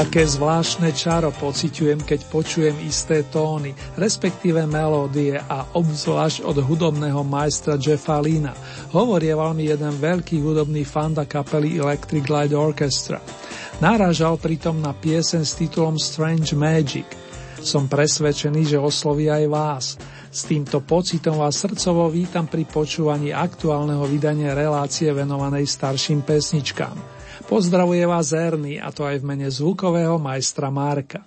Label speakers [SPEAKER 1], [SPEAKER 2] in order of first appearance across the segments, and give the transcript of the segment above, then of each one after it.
[SPEAKER 1] Také zvláštne čaro pociťujem, keď počujem isté tóny, respektíve melódie a obzvlášť od hudobného majstra Jeffa Lina. Hovorieval mi jeden veľký hudobný fanda kapely Electric Light Orchestra. Náražal pritom na piesen s titulom Strange Magic. Som presvedčený, že osloví aj vás. S týmto pocitom vás srdcovo vítam pri počúvaní aktuálneho vydania relácie venovanej starším pesničkám. Pozdravuje vás Erny, a to aj v mene zvukového majstra Marka.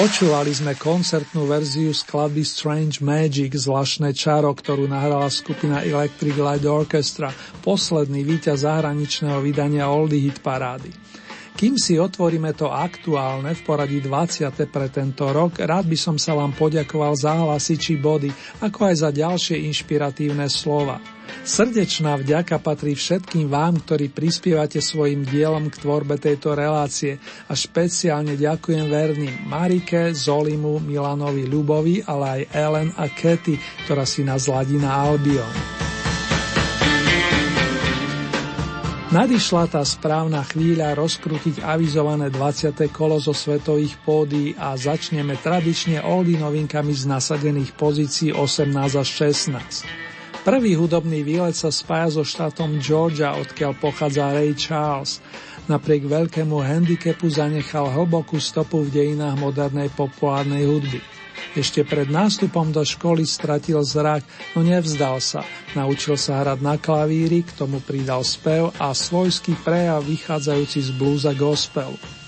[SPEAKER 2] Počúvali sme koncertnú verziu skladby Strange Magic, zvláštne čaro, ktorú nahrala skupina Electric Light Orchestra, posledný víťaz zahraničného vydania Oldie Hit Parády. Kým si otvoríme to aktuálne v poradí 20. pre tento rok, rád by som sa vám poďakoval za hlasy či body, ako aj za ďalšie inšpiratívne slova. Srdečná vďaka patrí všetkým vám, ktorí prispievate svojim dielom k tvorbe tejto relácie a špeciálne ďakujem verným Marike, Zolimu, Milanovi Ľubovi, ale aj Ellen a Katy, ktorá si nás ladí na Albion. Nadišla tá správna chvíľa rozkrútiť avizované 20. kolo zo svetových pódií a začneme tradične oldy novinkami z nasadených pozícií 18 až 16. Prvý hudobný výlet sa spája so štátom Georgia, odkiaľ pochádza Ray Charles. Napriek veľkému handicapu zanechal hlbokú stopu v dejinách modernej populárnej hudby. Ešte pred nástupom do školy stratil zrak, no nevzdal sa. Naučil sa hrať na klavíri, k tomu pridal spev a svojský prejav vychádzajúci z blúza gospelu.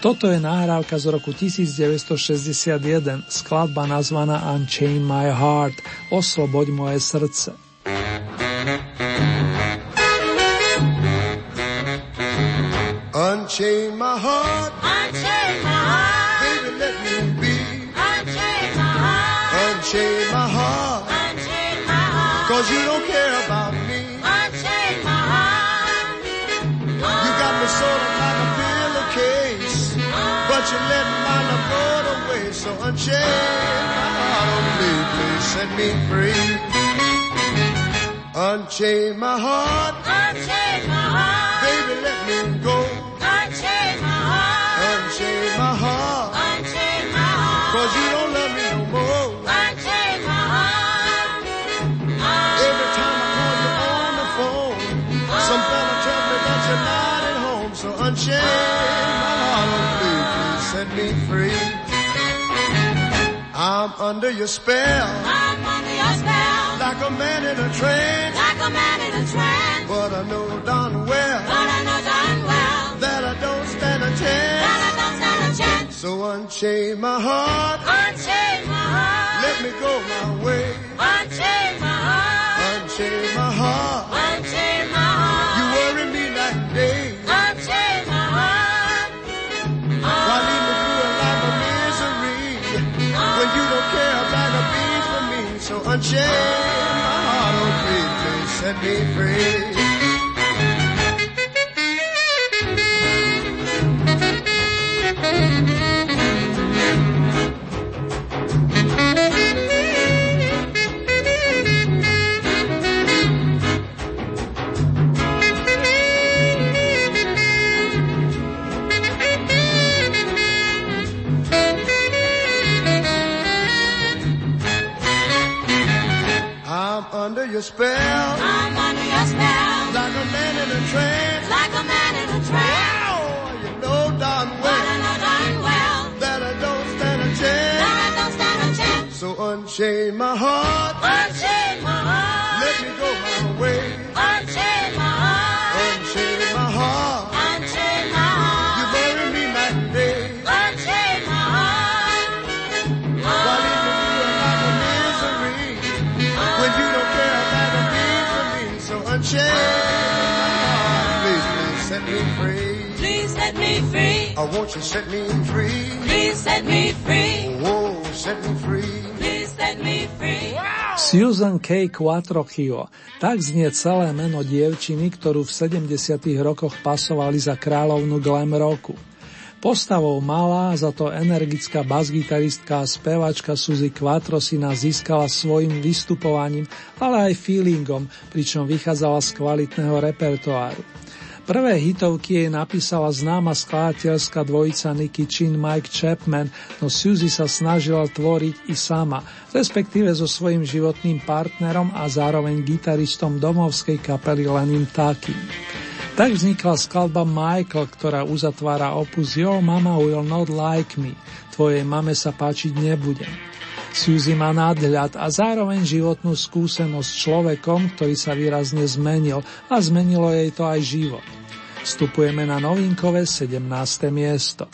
[SPEAKER 2] Toto je nahrávka z roku 1961, skladba nazvaná Unchain My Heart, Osloboď moje srdce.
[SPEAKER 3] Unchain my heart.
[SPEAKER 4] Unchain my heart.
[SPEAKER 3] Baby, let me be.
[SPEAKER 4] Unchain my heart.
[SPEAKER 3] Unchain my heart.
[SPEAKER 4] Unchain my heart.
[SPEAKER 3] Cause you don't care about you let my love go away. So unchain my heart. Oh, please, please set me free. Unchain my heart.
[SPEAKER 4] Unchain my heart.
[SPEAKER 3] Baby, let me go. Under your spell,
[SPEAKER 4] I'm under your spell.
[SPEAKER 3] like a man in a trance.
[SPEAKER 4] Like a man in a trance.
[SPEAKER 3] But I know darn well
[SPEAKER 4] But I know darn well
[SPEAKER 3] that I don't stand a chance. that.
[SPEAKER 4] I don't stand a chance.
[SPEAKER 3] So unchain my heart,
[SPEAKER 4] Unchain my heart.
[SPEAKER 3] let me go my way.
[SPEAKER 4] Unchain my heart.
[SPEAKER 3] Unchain
[SPEAKER 4] unchain my heart,
[SPEAKER 3] oh please, please set me free. Your spell,
[SPEAKER 4] I'm under your spell.
[SPEAKER 3] like a man in a trance.
[SPEAKER 4] Like a man in a trance.
[SPEAKER 3] Oh, you know darn
[SPEAKER 4] But I know darn well
[SPEAKER 3] that I don't stand a chance.
[SPEAKER 4] that I don't stand a chance.
[SPEAKER 3] So unchain my heart,
[SPEAKER 4] Unchain my heart.
[SPEAKER 3] Free. I want you to set me free.
[SPEAKER 4] Please set me free.
[SPEAKER 3] Oh, set me free.
[SPEAKER 4] Please set me free.
[SPEAKER 2] Susan K. Quattrochio. Tak znie celé meno dievčiny, ktorú v 70. rokoch pasovali za kráľovnu glam roku. Postavou malá, za to energická basgitaristka a spevačka Suzy Quattro si nás získala svojim vystupovaním, ale aj feelingom, pričom vychádzala z kvalitného repertoáru. Prvé hitovky jej napísala známa skladateľská dvojica Nicky Chin Mike Chapman, no Suzy sa snažila tvoriť i sama, respektíve so svojím životným partnerom a zároveň gitaristom domovskej kapely Lenin Taki. Tak vznikla skladba Michael, ktorá uzatvára opus Your Mama Will Not Like Me, tvojej mame sa páčiť nebudem. Suzy má nadhľad a zároveň životnú skúsenosť s človekom, ktorý sa výrazne zmenil a zmenilo jej to aj život. Vstupujeme na novinkové 17. miesto.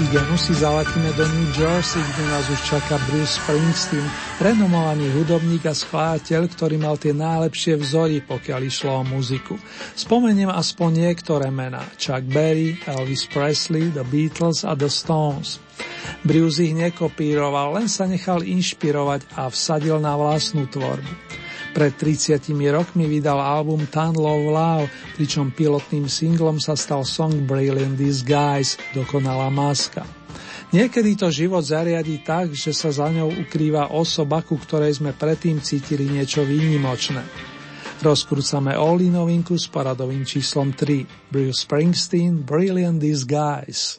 [SPEAKER 5] Víkendu si zaletíme do New Jersey, kde nás už čaká Bruce Springsteen, renomovaný hudobník a skladateľ, ktorý mal tie najlepšie vzory, pokiaľ išlo o muziku. Spomeniem aspoň niektoré mená. Chuck Berry, Elvis Presley, The Beatles a The Stones. Bruce ich nekopíroval, len sa nechal inšpirovať a vsadil na vlastnú tvorbu. Pred 30 rokmi vydal album Ton Love Love, pričom pilotným singlom sa stal song Brilliant Disguise, dokonalá maska. Niekedy to život zariadi tak, že sa za ňou ukrýva osoba, ku ktorej sme predtým cítili niečo výnimočné. Rozkrúcame Oli novinku s paradovým číslom 3. Bruce Springsteen, Brilliant Disguise.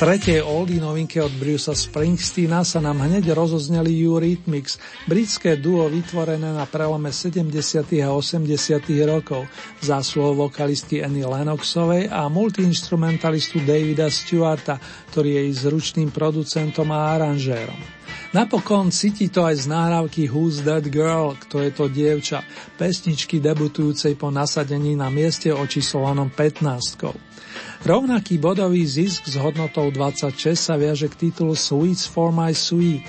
[SPEAKER 2] Tretej oldie novinke od Brucea Springsteena sa nám hneď rozozneli Eurythmics, britské duo vytvorené na prelome 70. a 80. rokov, zásluhou vokalistky Annie Lennoxovej a multiinstrumentalistu Davida Stewarta, ktorý je ich zručným producentom a aranžérom. Napokon cíti to aj z náhrávky Who's That Girl, kto je to dievča, pesničky debutujúcej po nasadení na mieste očíslovanom 15. Rovnaký bodový zisk s hodnotou 26 sa viaže k titulu Sweets for my sweet.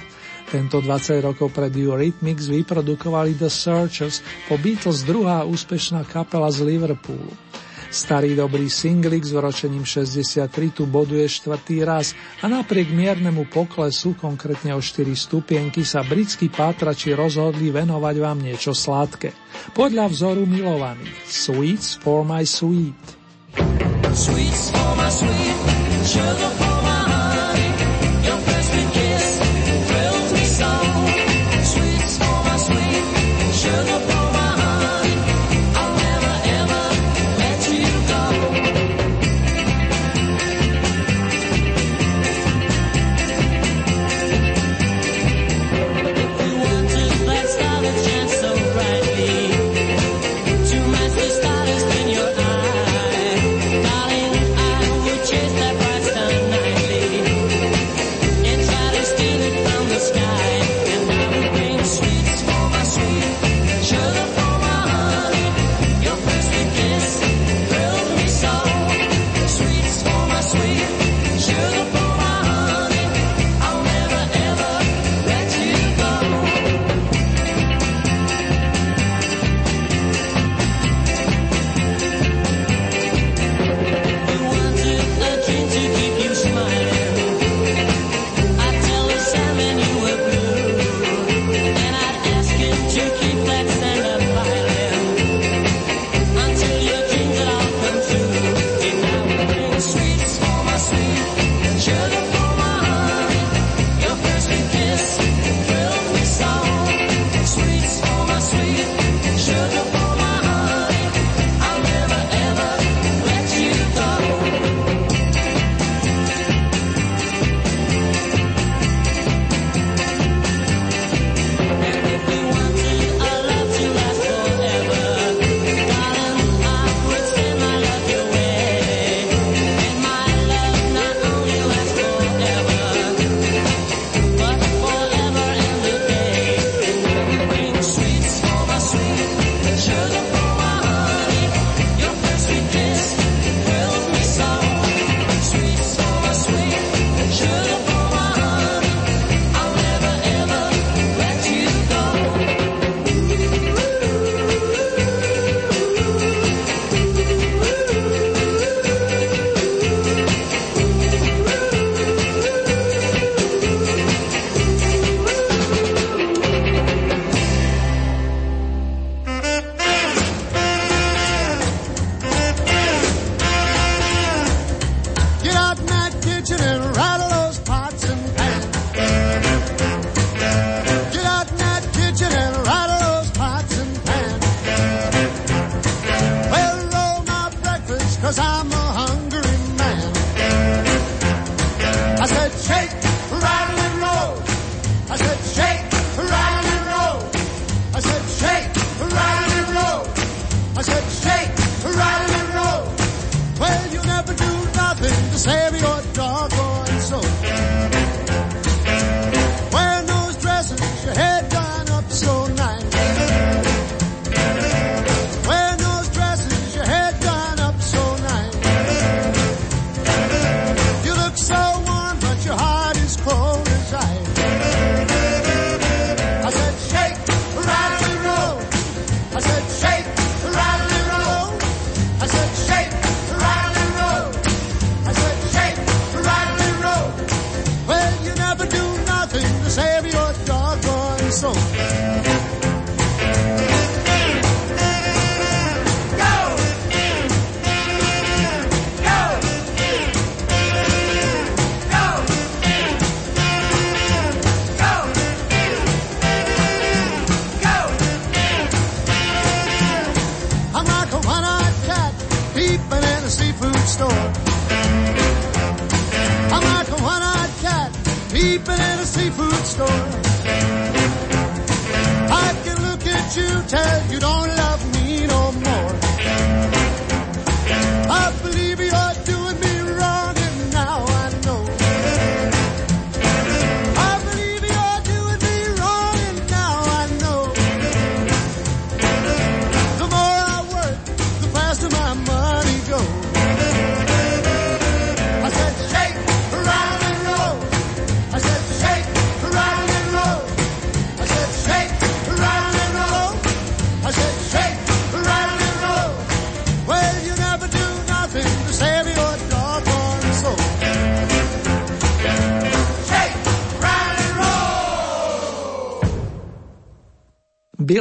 [SPEAKER 2] Tento 20 rokov pred Eurythmics vyprodukovali The Searchers, po Beatles druhá úspešná kapela z Liverpoolu. Starý dobrý singlik s vročením 63 tu boduje štvrtý raz a napriek miernemu poklesu, konkrétne o 4 stupienky, sa britskí pátrači rozhodli venovať vám niečo sladké. Podľa vzoru milovaných Sweets for my sweet.
[SPEAKER 6] Sweets for my sweet.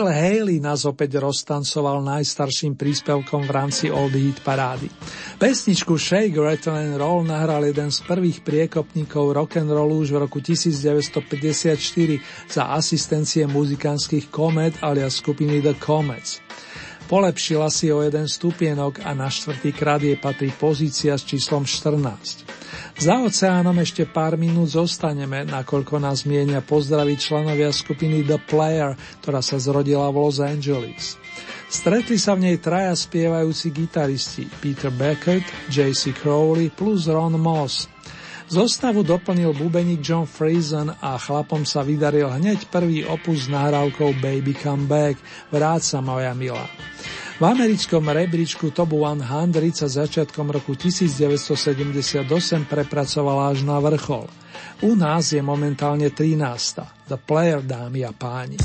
[SPEAKER 2] Bill Haley nás opäť roztancoval najstarším príspevkom v rámci Old Heat parády. Pesničku Shake, Rattle and Roll nahral jeden z prvých priekopníkov rock'n'rollu už v roku 1954 za asistencie muzikánskych komet alias skupiny The Comets. Polepšila si o jeden stupienok a na štvrtý krát jej patrí pozícia s číslom 14. Za oceánom ešte pár minút zostaneme, nakoľko nás mienia pozdraviť členovia skupiny The Player, ktorá sa zrodila v Los Angeles. Stretli sa v nej traja spievajúci gitaristi Peter Beckett, J.C. Crowley plus Ron Moss. Zostavu doplnil bubeník John Friesen a chlapom sa vydaril hneď prvý opus s nahrávkou Baby Come Back, Vráť sa moja milá. V americkom rebríčku Top 100 sa začiatkom roku 1978 prepracovala až na vrchol. U nás je momentálne 13. The Player, dámy a páni.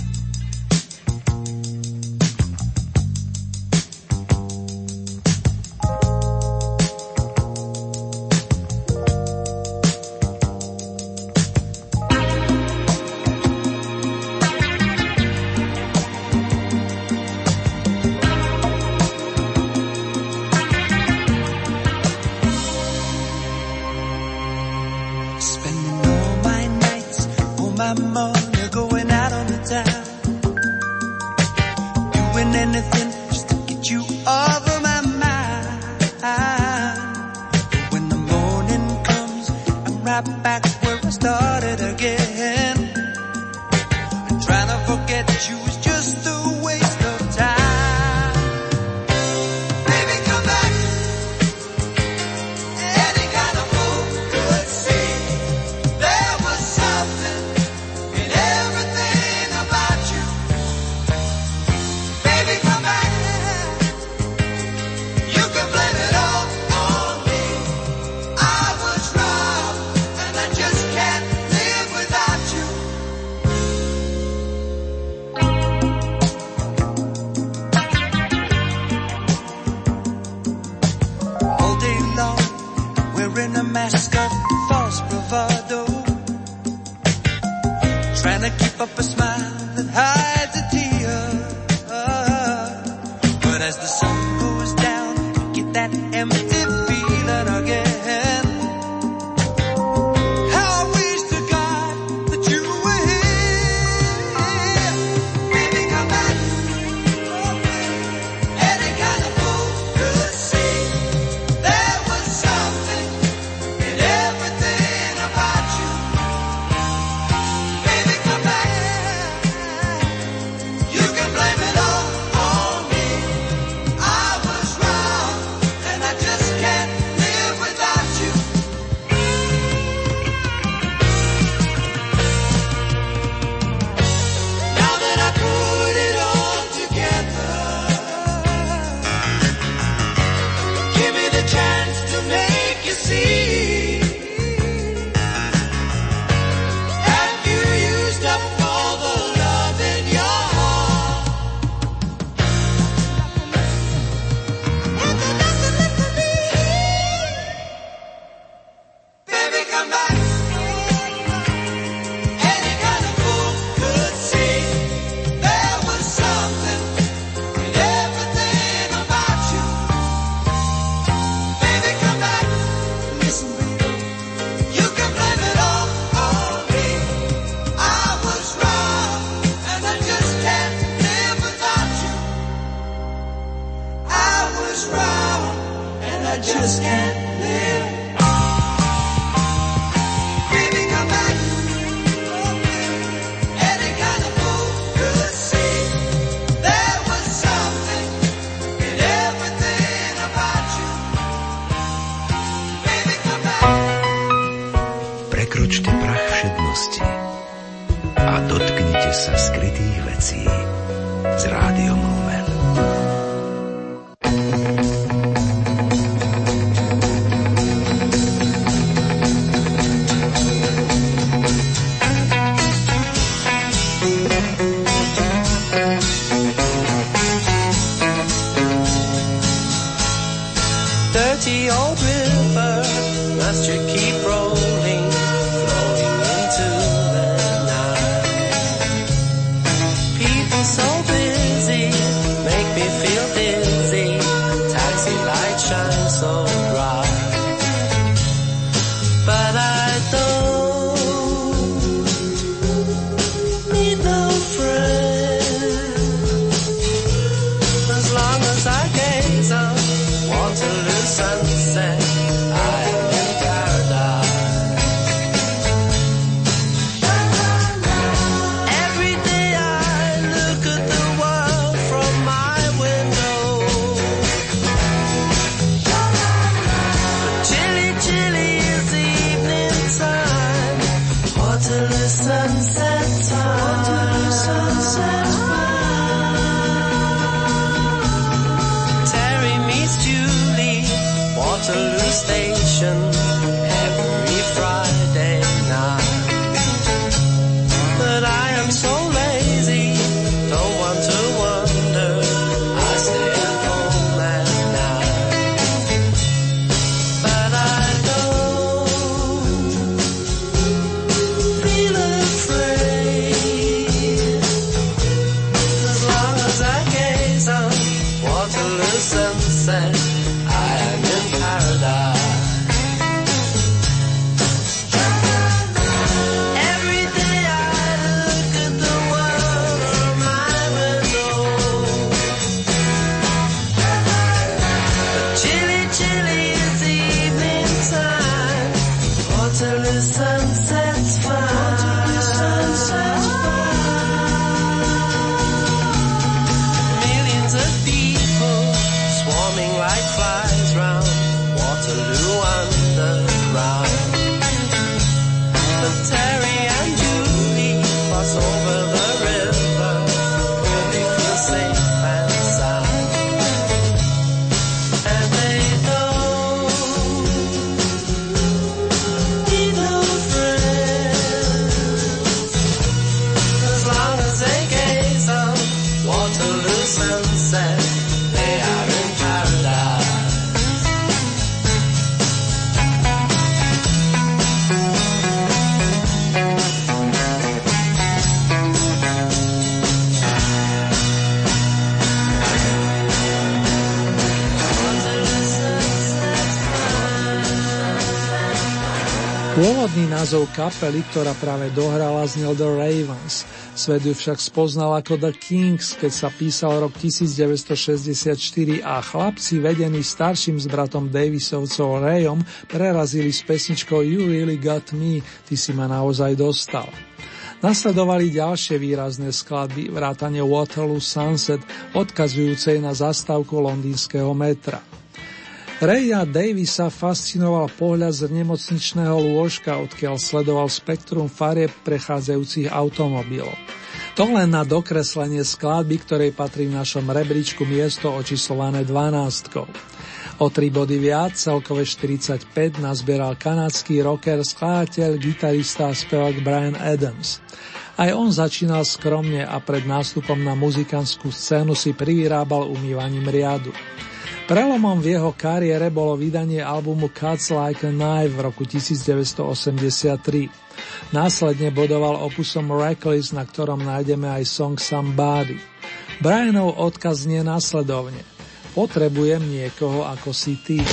[SPEAKER 2] Názov kapely, ktorá práve dohrala, znel The Ravens. Svet ju však spoznal ako The Kings, keď sa písal rok 1964 a chlapci vedení starším s bratom Davisovcov Rayom prerazili s pesničkou You Really Got Me, ty si ma naozaj dostal. Nasledovali ďalšie výrazné skladby, vrátane Waterloo Sunset, odkazujúcej na zastávku londýnskeho metra. Raya Davisa fascinoval pohľad z nemocničného lôžka, odkiaľ sledoval spektrum farieb prechádzajúcich automobilov. To len na dokreslenie skladby, ktorej patrí v našom rebríčku miesto očíslované 12. O tri body viac, celkové 45, nazbieral kanadský rocker, skladateľ, gitarista a spevák Brian Adams. Aj on začínal skromne a pred nástupom na muzikantskú scénu si privyrábal umývaním riadu. Prelomom v jeho kariére bolo vydanie albumu Cuts Like a Knife v roku 1983. Následne bodoval opusom Reckless, na ktorom nájdeme aj song Somebody. Brianov odkaz nie následovne. Potrebujem niekoho ako si ty.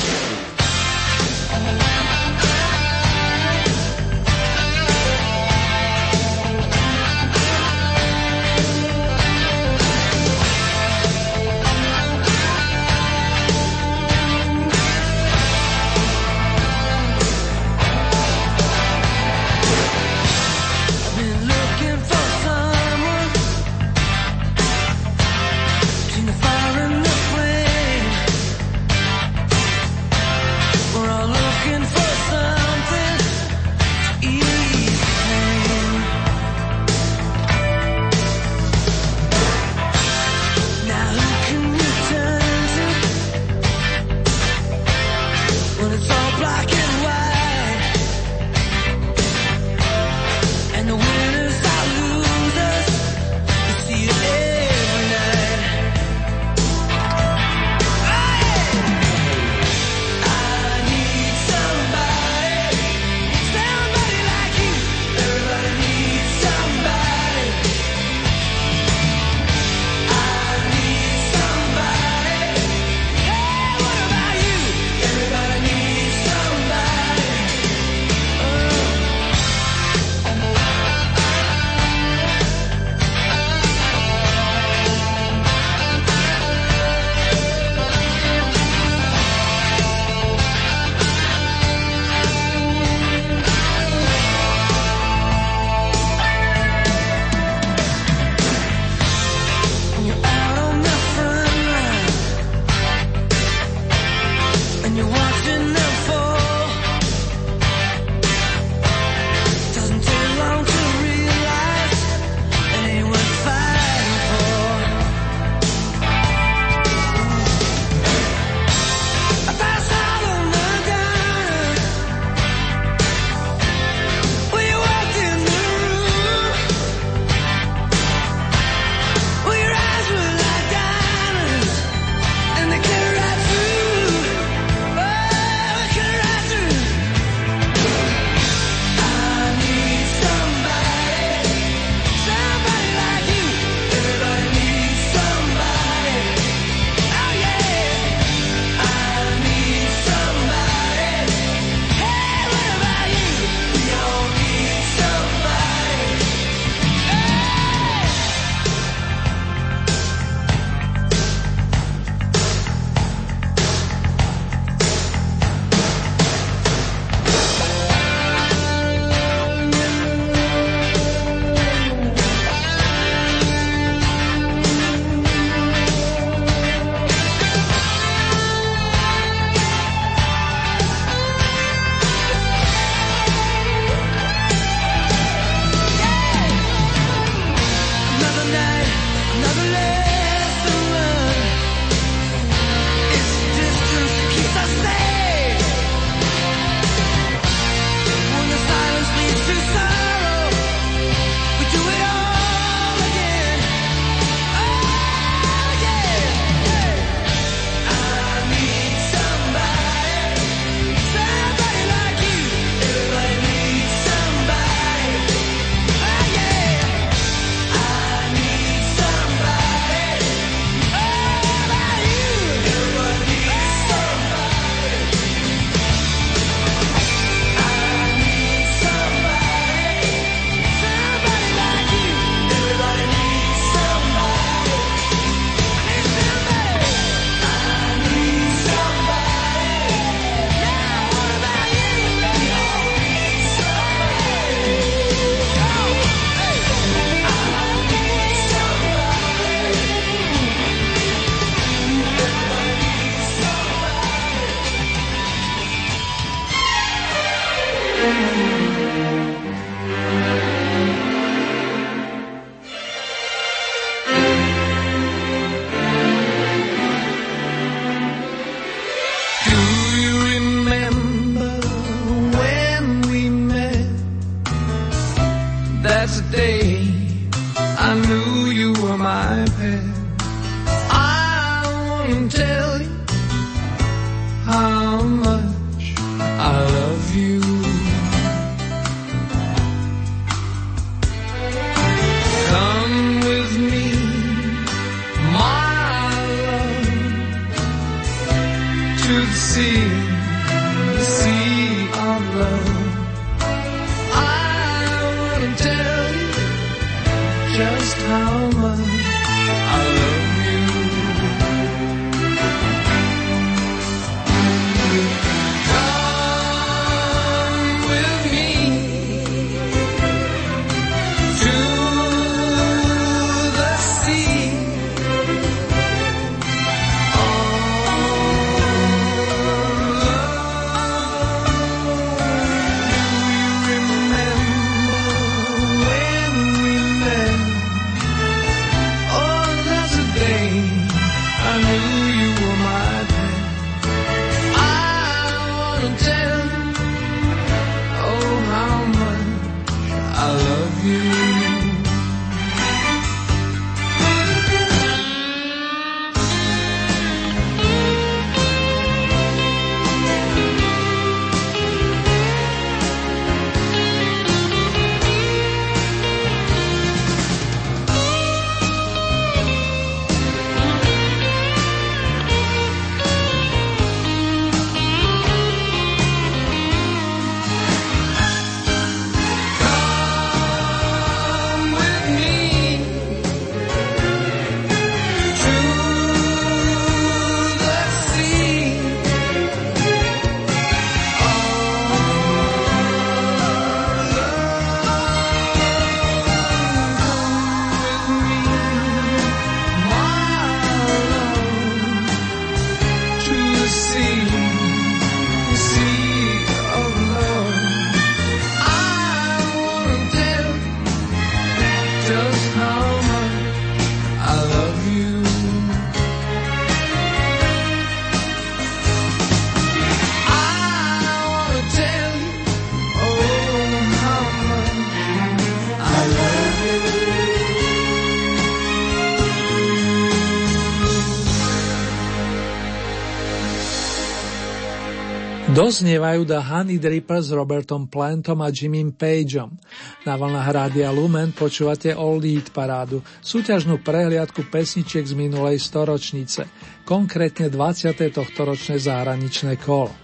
[SPEAKER 2] Doznievajú The Honey Dripper s Robertom Plantom a Jimmym Pageom. Na vlnách Rádia Lumen počúvate Old Eat parádu, súťažnú prehliadku pesničiek z minulej storočnice, konkrétne 20. tohto ročné zahraničné kolo.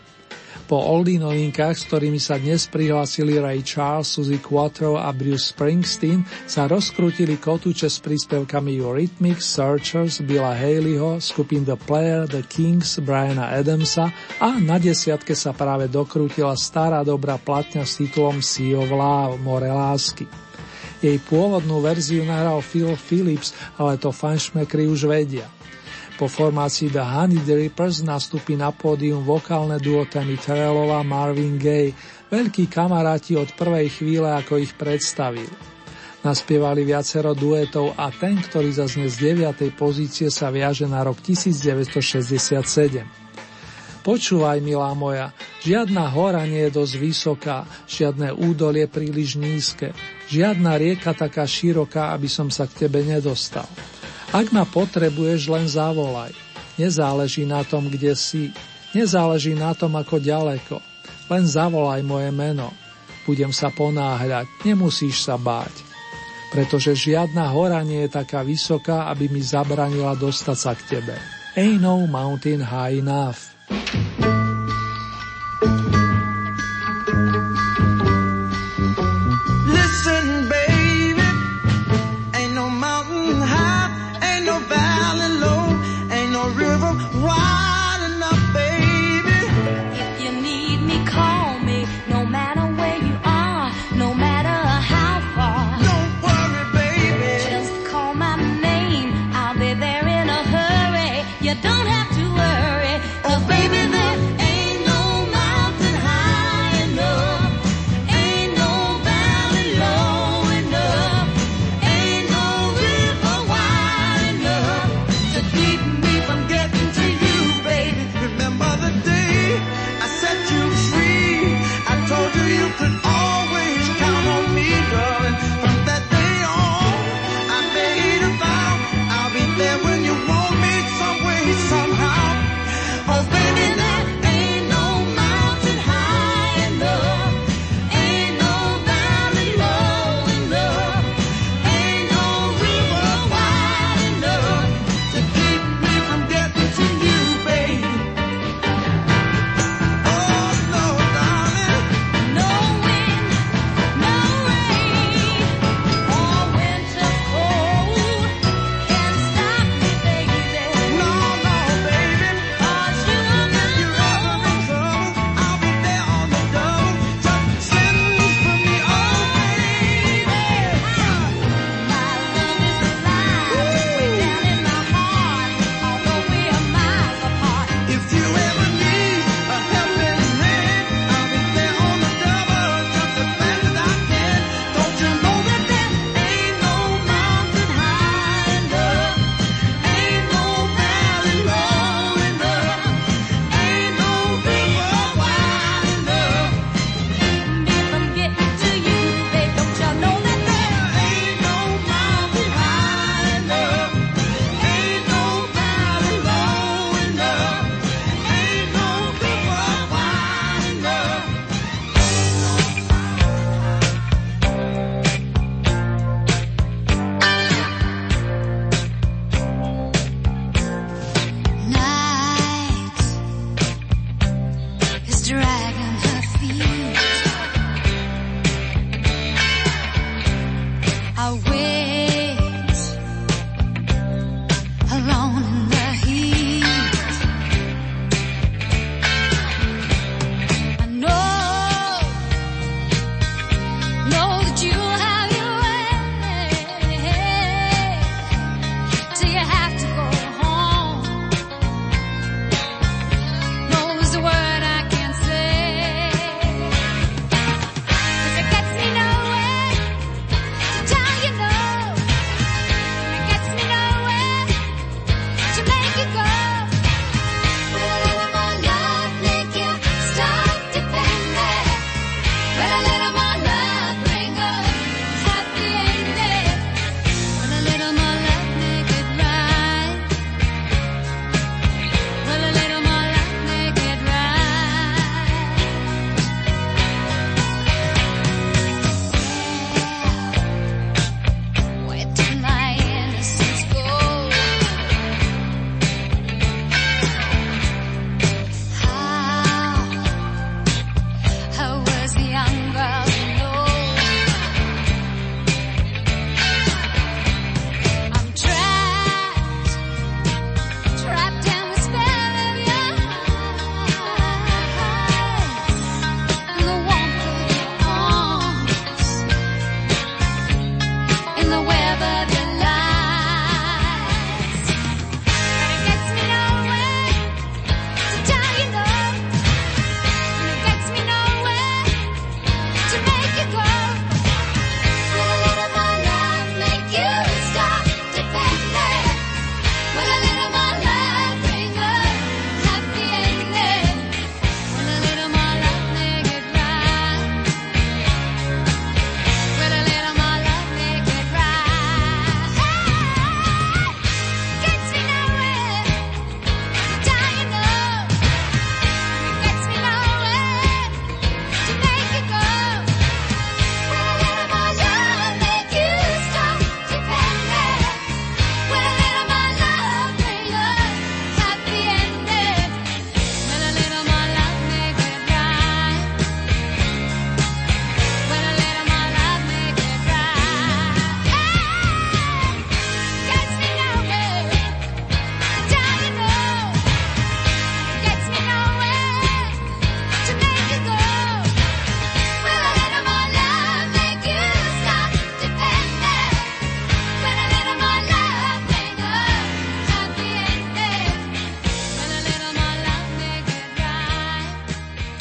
[SPEAKER 2] Po oldie novinkách, s ktorými sa dnes prihlásili Ray Charles, Suzy Quattro a Bruce Springsteen, sa rozkrútili kotúče s príspevkami Eurythmics, Searchers, Billa Haleyho, skupín The Player, The Kings, Briana Adamsa a na desiatke sa práve dokrútila stará dobrá platňa s titulom Sea of Love, More lásky. Jej pôvodnú verziu nahral Phil Phillips, ale to fanšmekry už vedia. Po formácii The Honey Drippers nastúpi na pódium vokálne duo Tammy Terrellova Marvin Gaye, veľkí kamaráti od prvej chvíle, ako ich predstavil. Naspievali viacero duetov a ten, ktorý zazne z 9. pozície sa viaže na rok 1967. Počúvaj, milá moja, žiadna hora nie je dosť vysoká, žiadne údolie príliš nízke, žiadna rieka taká široká, aby som sa k tebe nedostal. Ak ma potrebuješ, len zavolaj. Nezáleží na tom, kde si. Nezáleží na tom, ako ďaleko. Len zavolaj moje meno. Budem sa ponáhľať, nemusíš sa báť. Pretože žiadna hora nie je taká vysoká, aby mi zabranila dostať sa k tebe. Ain't no mountain high enough.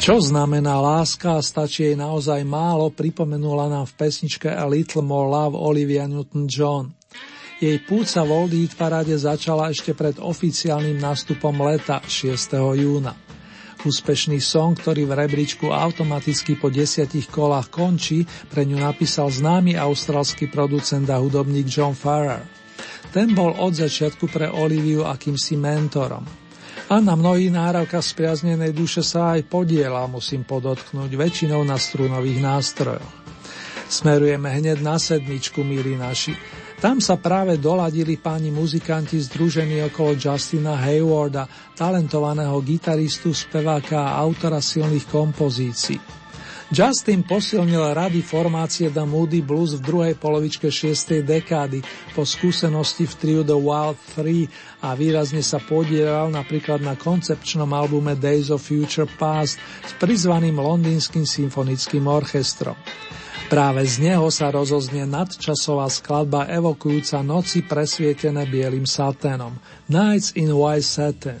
[SPEAKER 2] Čo znamená láska a stačí jej naozaj málo, pripomenula nám v pesničke A Little More Love Olivia Newton-John. Jej púca v Old Eat paráde začala ešte pred oficiálnym nástupom leta 6. júna. úspešný song, ktorý v rebríčku automaticky po desiatich kolách končí, pre ňu napísal známy australský producent a hudobník John Farrar. Ten bol od začiatku pre Oliviu akýmsi mentorom. A na mnohých náravkách spriaznenej duše sa aj podiela, musím podotknúť, väčšinou na strunových nástrojoch. Smerujeme hneď na sedmičku, milí naši. Tam sa práve doladili páni muzikanti združení okolo Justina Haywarda, talentovaného gitaristu, speváka a autora silných kompozícií. Justin posilnil rady formácie The Moody Blues v druhej polovičke 6. dekády po skúsenosti v triu The Wild 3 a výrazne sa podielal napríklad na koncepčnom albume Days of Future Past s prizvaným londýnskym symfonickým orchestrom. Práve z neho sa rozoznie nadčasová skladba evokujúca noci presvietené bielým saténom. Nights in White Satin.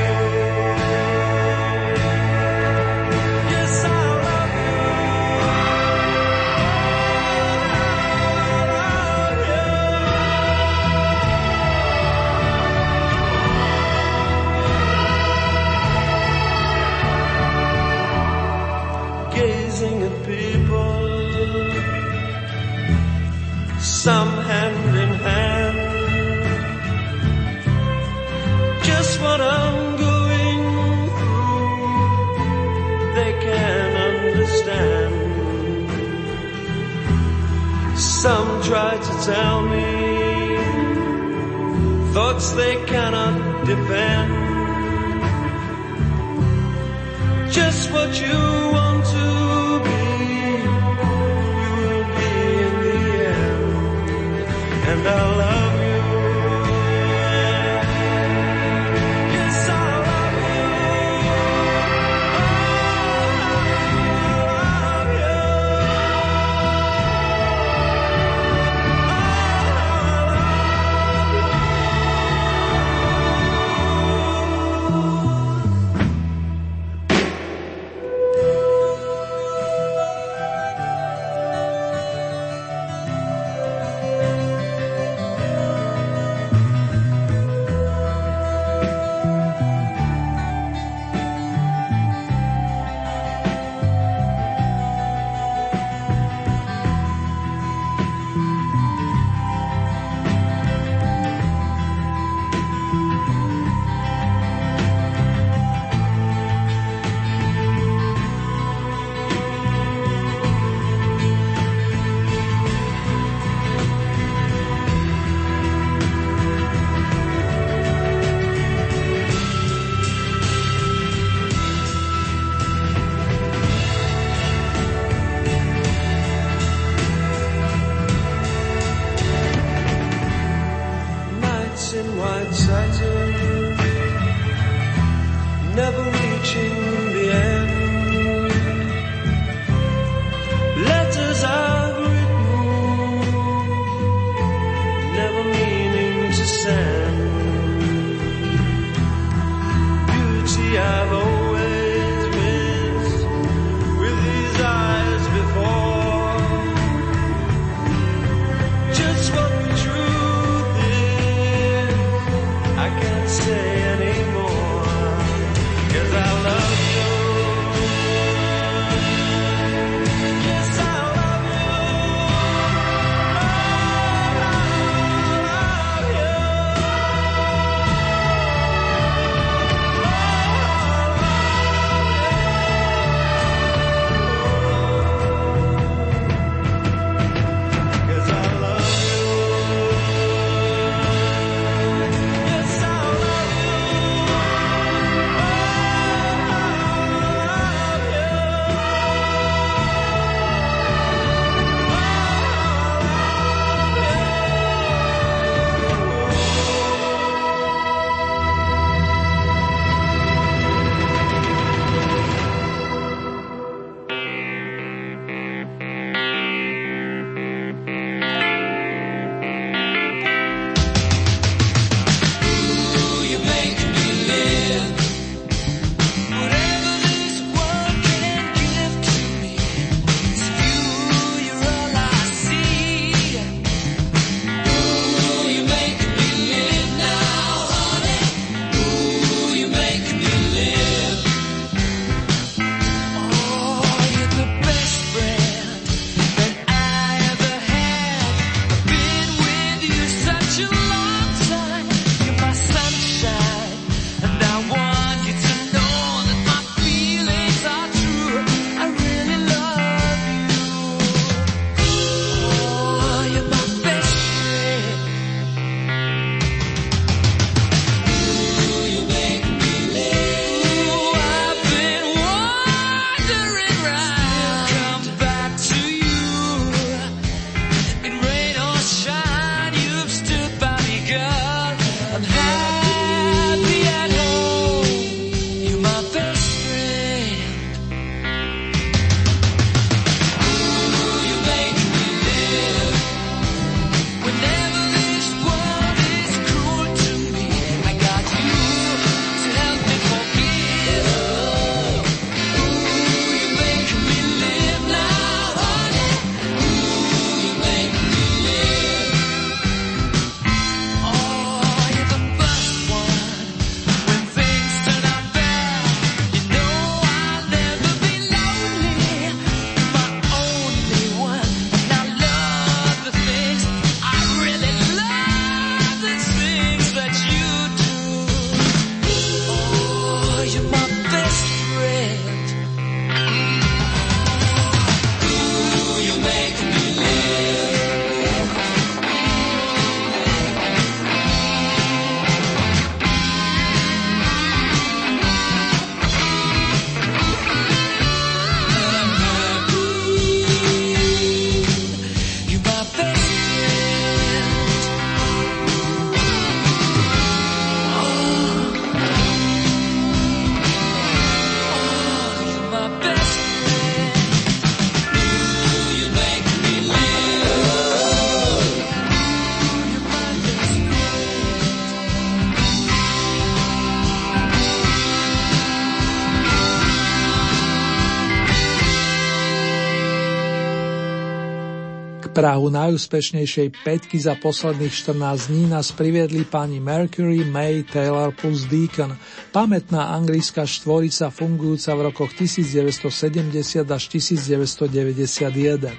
[SPEAKER 2] K Prahu najúspešnejšej peťky za posledných 14 dní nás priviedli pani Mercury, May, Taylor plus Deacon, pamätná anglická štvorica fungujúca v rokoch 1970 až 1991.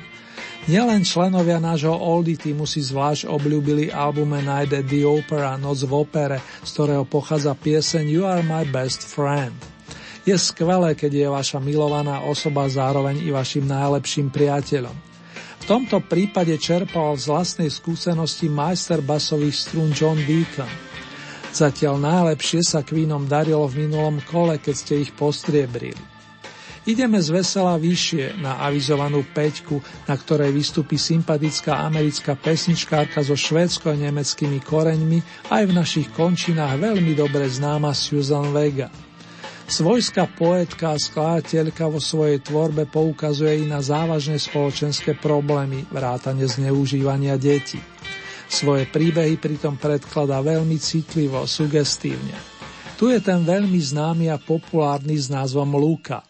[SPEAKER 2] Nielen členovia nášho Oldie týmu si zvlášť obľúbili albume Night at the Opera, Noc v opere, z ktorého pochádza pieseň You are my best friend. Je skvelé, keď je vaša milovaná osoba zároveň i vašim najlepším priateľom. V tomto prípade čerpal z vlastnej skúsenosti majster basových strún John Deacon. Zatiaľ najlepšie sa Queenom darilo v minulom kole, keď ste ich postriebrili. Ideme z vesela vyššie na avizovanú peťku, na ktorej vystupí sympatická americká pesničkárka so švédsko-nemeckými koreňmi aj v našich končinách veľmi dobre známa Susan Vega. Svojská poetka a skladateľka vo svojej tvorbe poukazuje i na závažné spoločenské problémy, vrátane zneužívania detí. Svoje príbehy pritom predkladá veľmi citlivo, sugestívne. Tu je ten veľmi známy a populárny s názvom Luka.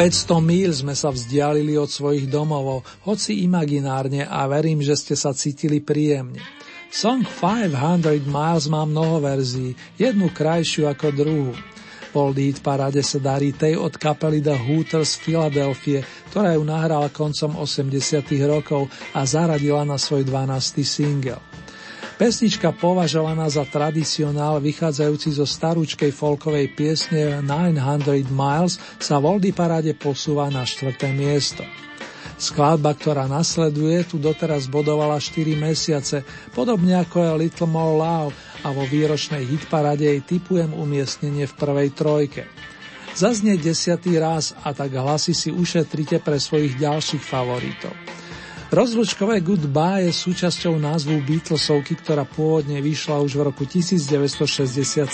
[SPEAKER 2] 500 míl sme sa vzdialili od svojich domovov, hoci imaginárne a verím, že ste sa cítili príjemne. Song 500 Miles má mnoho verzií, jednu krajšiu ako druhú. Po lead parade sa darí tej od kapely The Hooters z Filadelfie, ktorá ju nahrala koncom 80 rokov a zaradila na svoj 12. single. Pesnička považovaná za tradicionál vychádzajúci zo starúčkej folkovej piesne 900 Miles sa v Oldie paráde posúva na štvrté miesto. Skladba, ktorá nasleduje, tu doteraz bodovala 4 mesiace, podobne ako je Little More Love a vo výročnej hitparade jej typujem umiestnenie v prvej trojke. Zaznie desiatý raz a tak hlasy si ušetrite pre svojich ďalších favoritov. Rozlučkové Goodbye je súčasťou názvu Beatlesovky, ktorá pôvodne vyšla už v roku 1967.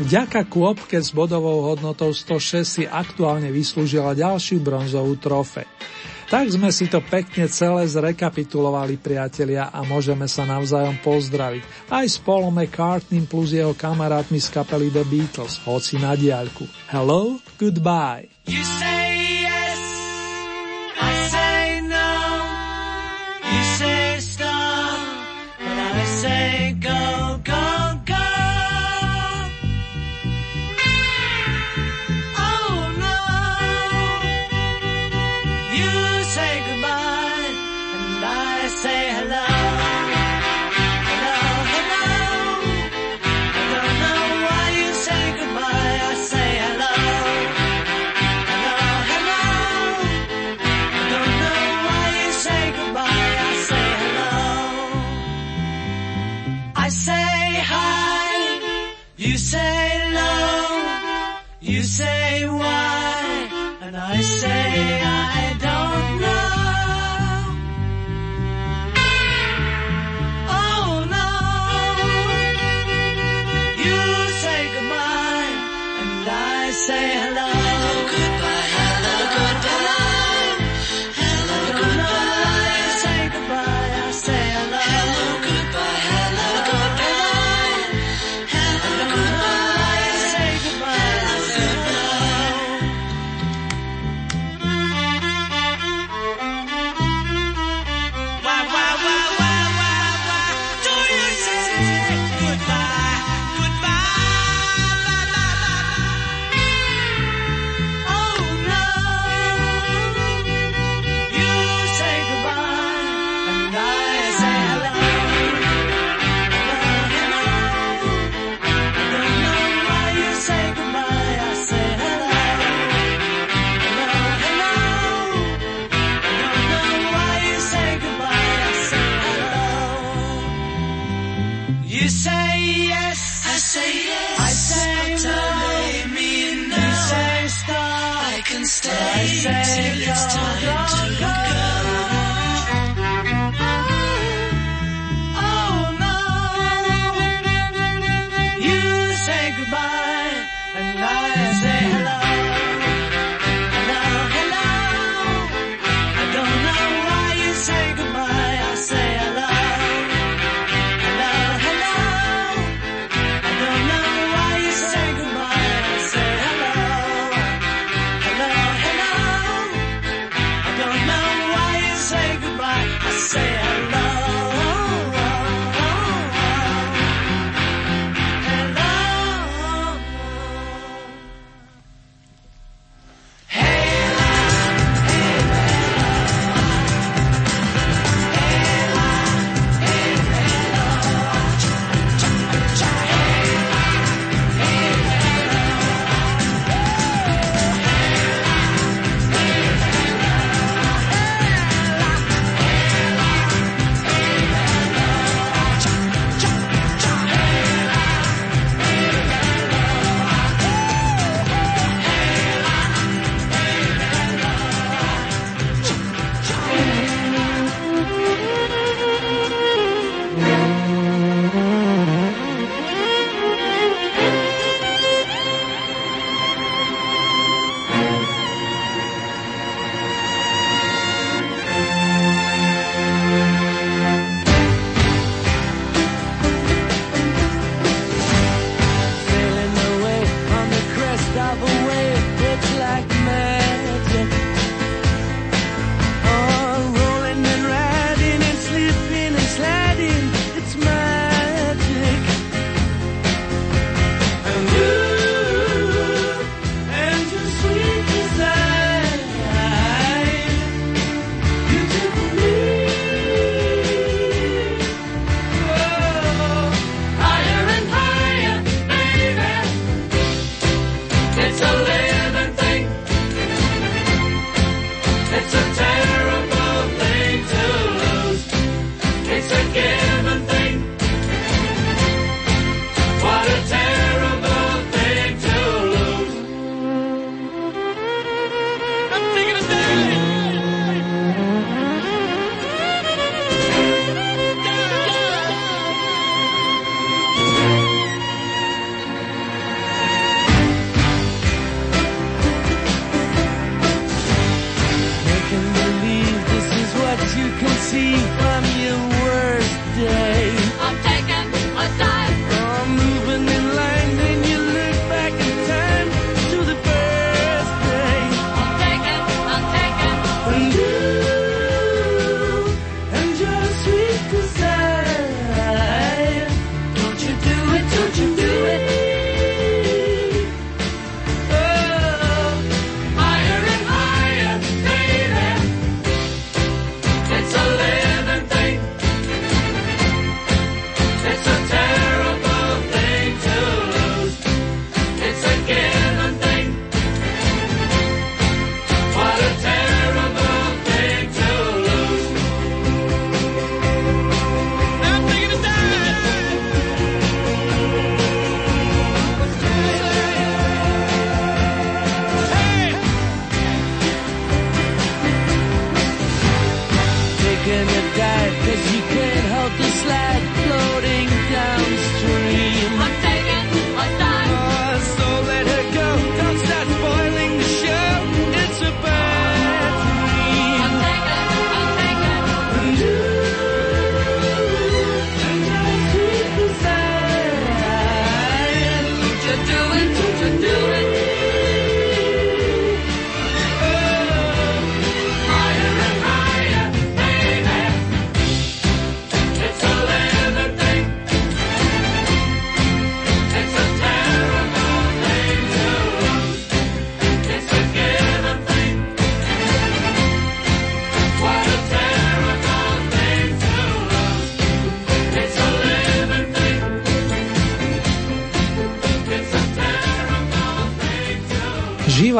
[SPEAKER 2] Vďaka kôpke s bodovou hodnotou 106 si aktuálne vyslúžila ďalšiu bronzovú trofej. Tak sme si to pekne celé zrekapitulovali, priatelia, a môžeme sa navzájom pozdraviť. Aj s Paulom McCartney plus jeho kamarátmi z kapely The Beatles, hoci na diaľku. Hello, goodbye.
[SPEAKER 7] You say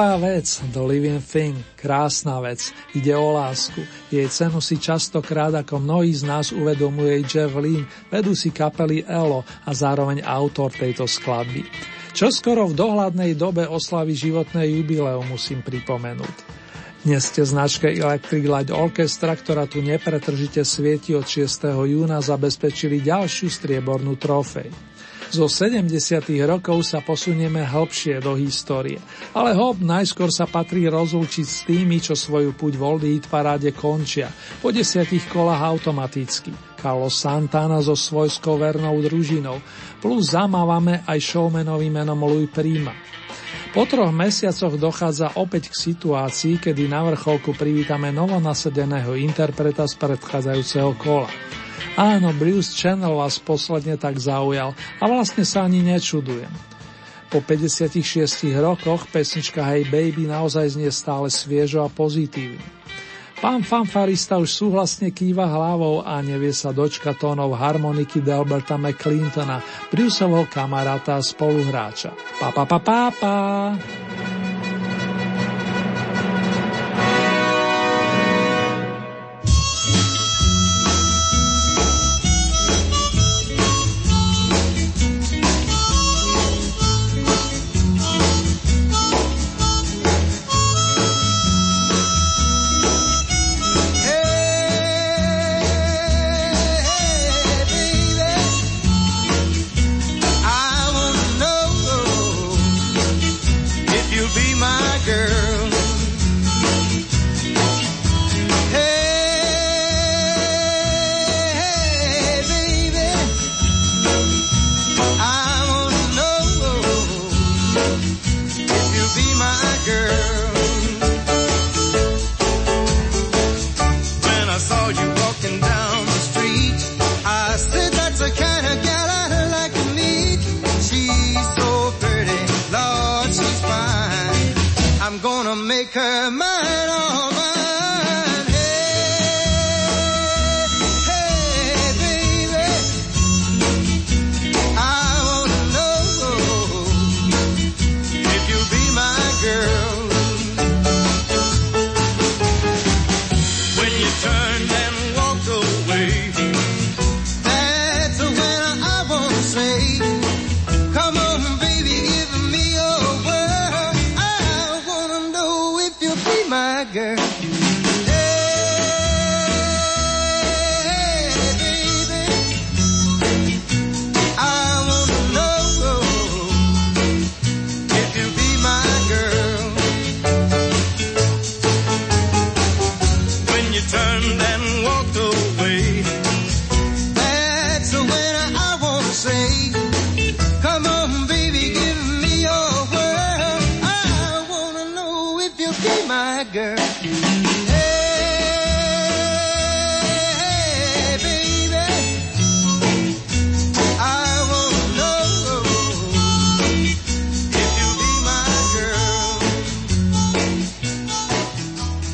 [SPEAKER 2] Živá vec, The Living Thing, krásna vec, ide o lásku. Jej cenu si častokrát, ako mnohí z nás uvedomuje Jeff Lynne, vedú si kapely Elo a zároveň autor tejto skladby. Čo skoro v dohľadnej dobe oslavy životné jubileum musím pripomenúť. Dnes ste značke Electric Light Orchestra, ktorá tu nepretržite svieti od 6. júna, zabezpečili ďalšiu striebornú trofej. Zo 70. rokov sa posunieme hlbšie do histórie. Ale hop, najskôr sa patrí rozlúčiť s tými, čo svoju puť v Oldie Hit paráde končia. Po desiatich kolách automaticky. Carlos Santana so svojskou vernou družinou. Plus zamávame aj showmanovým menom Louis Prima. Po troch mesiacoch dochádza opäť k situácii, kedy na vrcholku privítame novonasedeného interpreta z predchádzajúceho kola. Áno, Bruce Channel vás posledne tak zaujal a vlastne sa ani nečudujem. Po 56 rokoch pesnička Hey Baby naozaj znie stále sviežo a pozitívne. Pán fanfarista už súhlasne kýva hlavou a nevie sa dočka tónov harmoniky Delberta McClintona, Bruceovho kamaráta a spoluhráča. Pa pa pa pa pa!
[SPEAKER 5] and
[SPEAKER 6] down.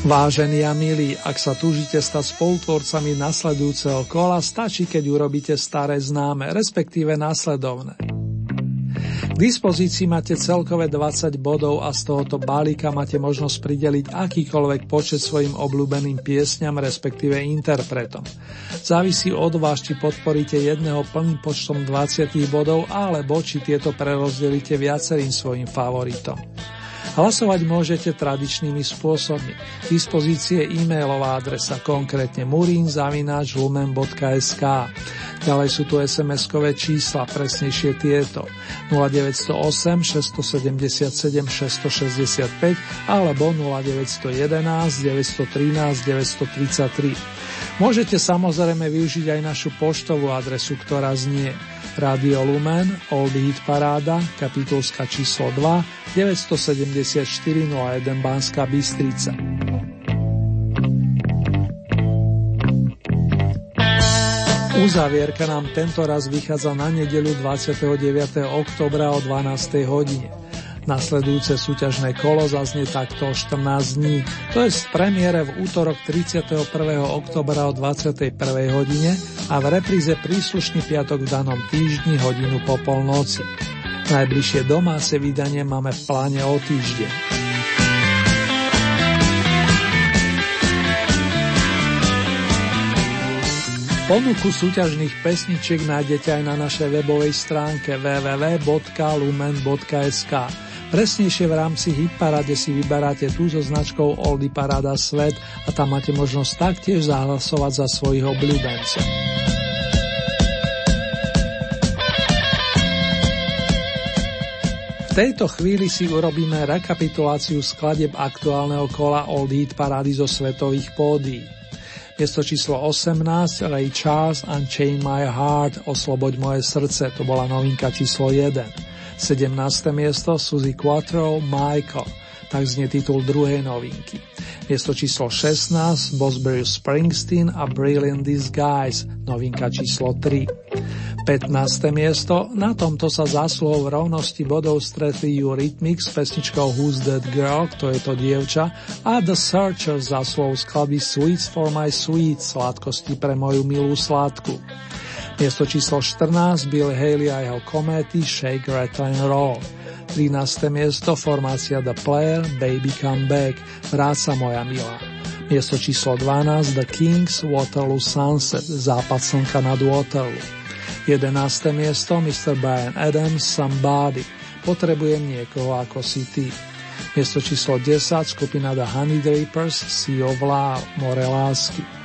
[SPEAKER 2] Vážení a milí, ak sa túžite stať spolutvorcami nasledujúceho kola, stačí, keď urobíte staré známe, respektíve následovné. K dispozícii máte celkové 20 bodov a z tohoto balíka máte možnosť prideliť akýkoľvek počet svojim obľúbeným piesňam, respektíve interpretom. Závisí od vás, či podporíte jedného plným počtom 20 bodov, alebo či tieto prerozdelíte viacerým svojim favoritom. Hlasovať môžete tradičnými spôsobmi. K dispozície e-mailová adresa, konkrétne murinzavináčlumen.sk. Ďalej sú tu SMS-kové čísla, presnejšie tieto 0908 677 665 alebo 0911 913 933. Môžete samozrejme využiť aj našu poštovú adresu, ktorá znie Radio Lumen, Old Hit Paráda, kapitulska číslo 2, 974 01 Banská Bystrica. Uzavierka nám tento raz vychádza na nedeľu 29. oktobra o 12. hodine. Nasledujúce súťažné kolo zaznie takto o 14 dní, to je v premiére v útorok 31. oktobra o 21. hodine a v repríze príslušný piatok v danom týždni hodinu po polnoci. Najbližšie domáce vydanie máme v pláne o týždeň. Ponuku súťažných pesničiek nájdete aj na našej webovej stránke www.lumen.sk. Presnejšie v rámci Hitparade si vyberáte tú so značkou Oldy Parada Svet a tam máte možnosť taktiež zahlasovať za svojich obľúbencov. V tejto chvíli si urobíme rekapituláciu skladeb aktuálneho kola Old Hit Parády zo svetových pódií. Miesto číslo 18 Ray Charles Unchain My Heart Osloboď moje srdce, to bola novinka číslo 1. 17. miesto Suzy Quattro Michael, tak znie titul druhej novinky. Miesto číslo 16 Bosbury Springsteen a Brilliant Disguise, novinka číslo 3. 15. miesto, na tomto sa zásluhou rovnosti bodov stretli Eurythmics s pesničkou Who's That Girl, kto je to dievča, a The Searchers zásluhou skladby Sweets for My Sweet, sladkosti pre moju milú sladku. Miesto číslo 14 Bill Haley a jeho kométy Shake, Rattle and Roll. 13. miesto formácia The Player Baby Come Back, Vráca moja milá. Miesto číslo 12 The Kings Waterloo Sunset, Západ slnka nad Waterloo. 11. miesto Mr. Brian Adams Somebody, Potrebujem niekoho ako si ty. Miesto číslo 10 skupina The Honey Drapers Sea of Love, More lásky.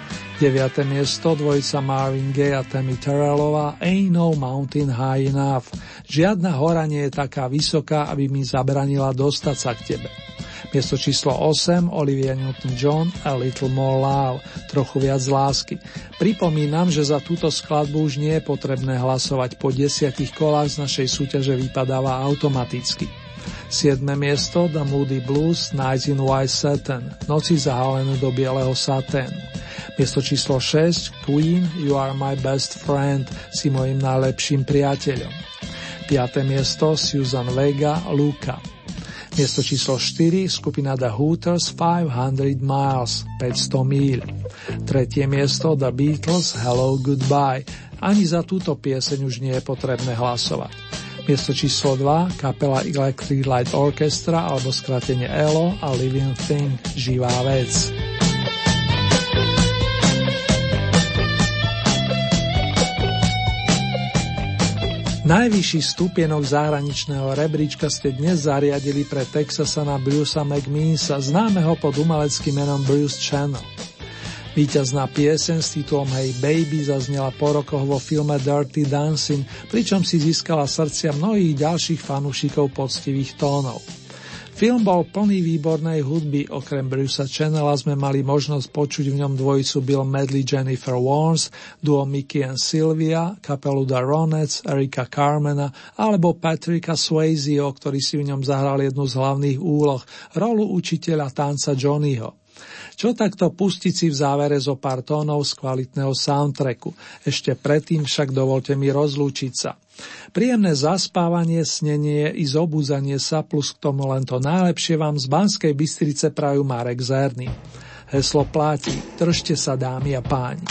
[SPEAKER 2] 9. miesto dvojica Marvin Gaye a Tammy Terrellová Ain't no mountain high enough. Žiadna hora nie je taká vysoká, aby mi zabranila dostať sa k tebe. Miesto číslo 8 Olivia Newton-John A Little More Love, trochu viac lásky. Pripomínam, že za túto skladbu už nie je potrebné hlasovať po desiatich kolách z našej súťaže vypadáva automaticky. 7. miesto The Moody Blues Nights in White Satin, Noci zahalené do bieleho saténu. Miesto číslo 6 Queen You Are My Best Friend, si mojim najlepším priateľom. 5. miesto Susan Vega Luca. Miesto číslo 4 skupina The Hooters 500 Miles 500 míľ. Tretie miesto The Beatles Hello Goodbye. Ani za túto pieseň už nie je potrebné hlasovať. Miesto číslo 2 kapela Electric Light Orchestra alebo skratenie ELO a Living Thing Živá vec. Najvyšší stupienok zahraničného rebríčka ste dnes zariadili pre Texasana Brucea McMeansa, známeho pod umeleckým menom Bruce Channel. Výťazná piesen s titulom Hey Baby zaznela po rokoch vo filme Dirty Dancing, pričom si získala srdcia mnohých ďalších fanúšikov poctivých tónov.
[SPEAKER 8] Film bol plný výbornej hudby, okrem Brucea Channela sme mali možnosť počuť v ňom dvojicu Bill Medley, Jennifer Warnes, duo Mickey and Sylvia, kapelu The Ronettes, Erika Carmena alebo Patricka Swayzeho, ktorý si v ňom zahral jednu z hlavných úloh, rolu učiteľa tanca Johnnyho. Čo takto pustiť si v závere zo pár tónov z kvalitného soundtracku. Ešte predtým však dovolte mi rozlúčiť sa. Príjemné zaspávanie, snenie i zobúzanie sa plus k tomu len to najlepšie vám z Banskej Bystrice prajú Marek Zerny. Heslo pláti, držte sa dámy a páni.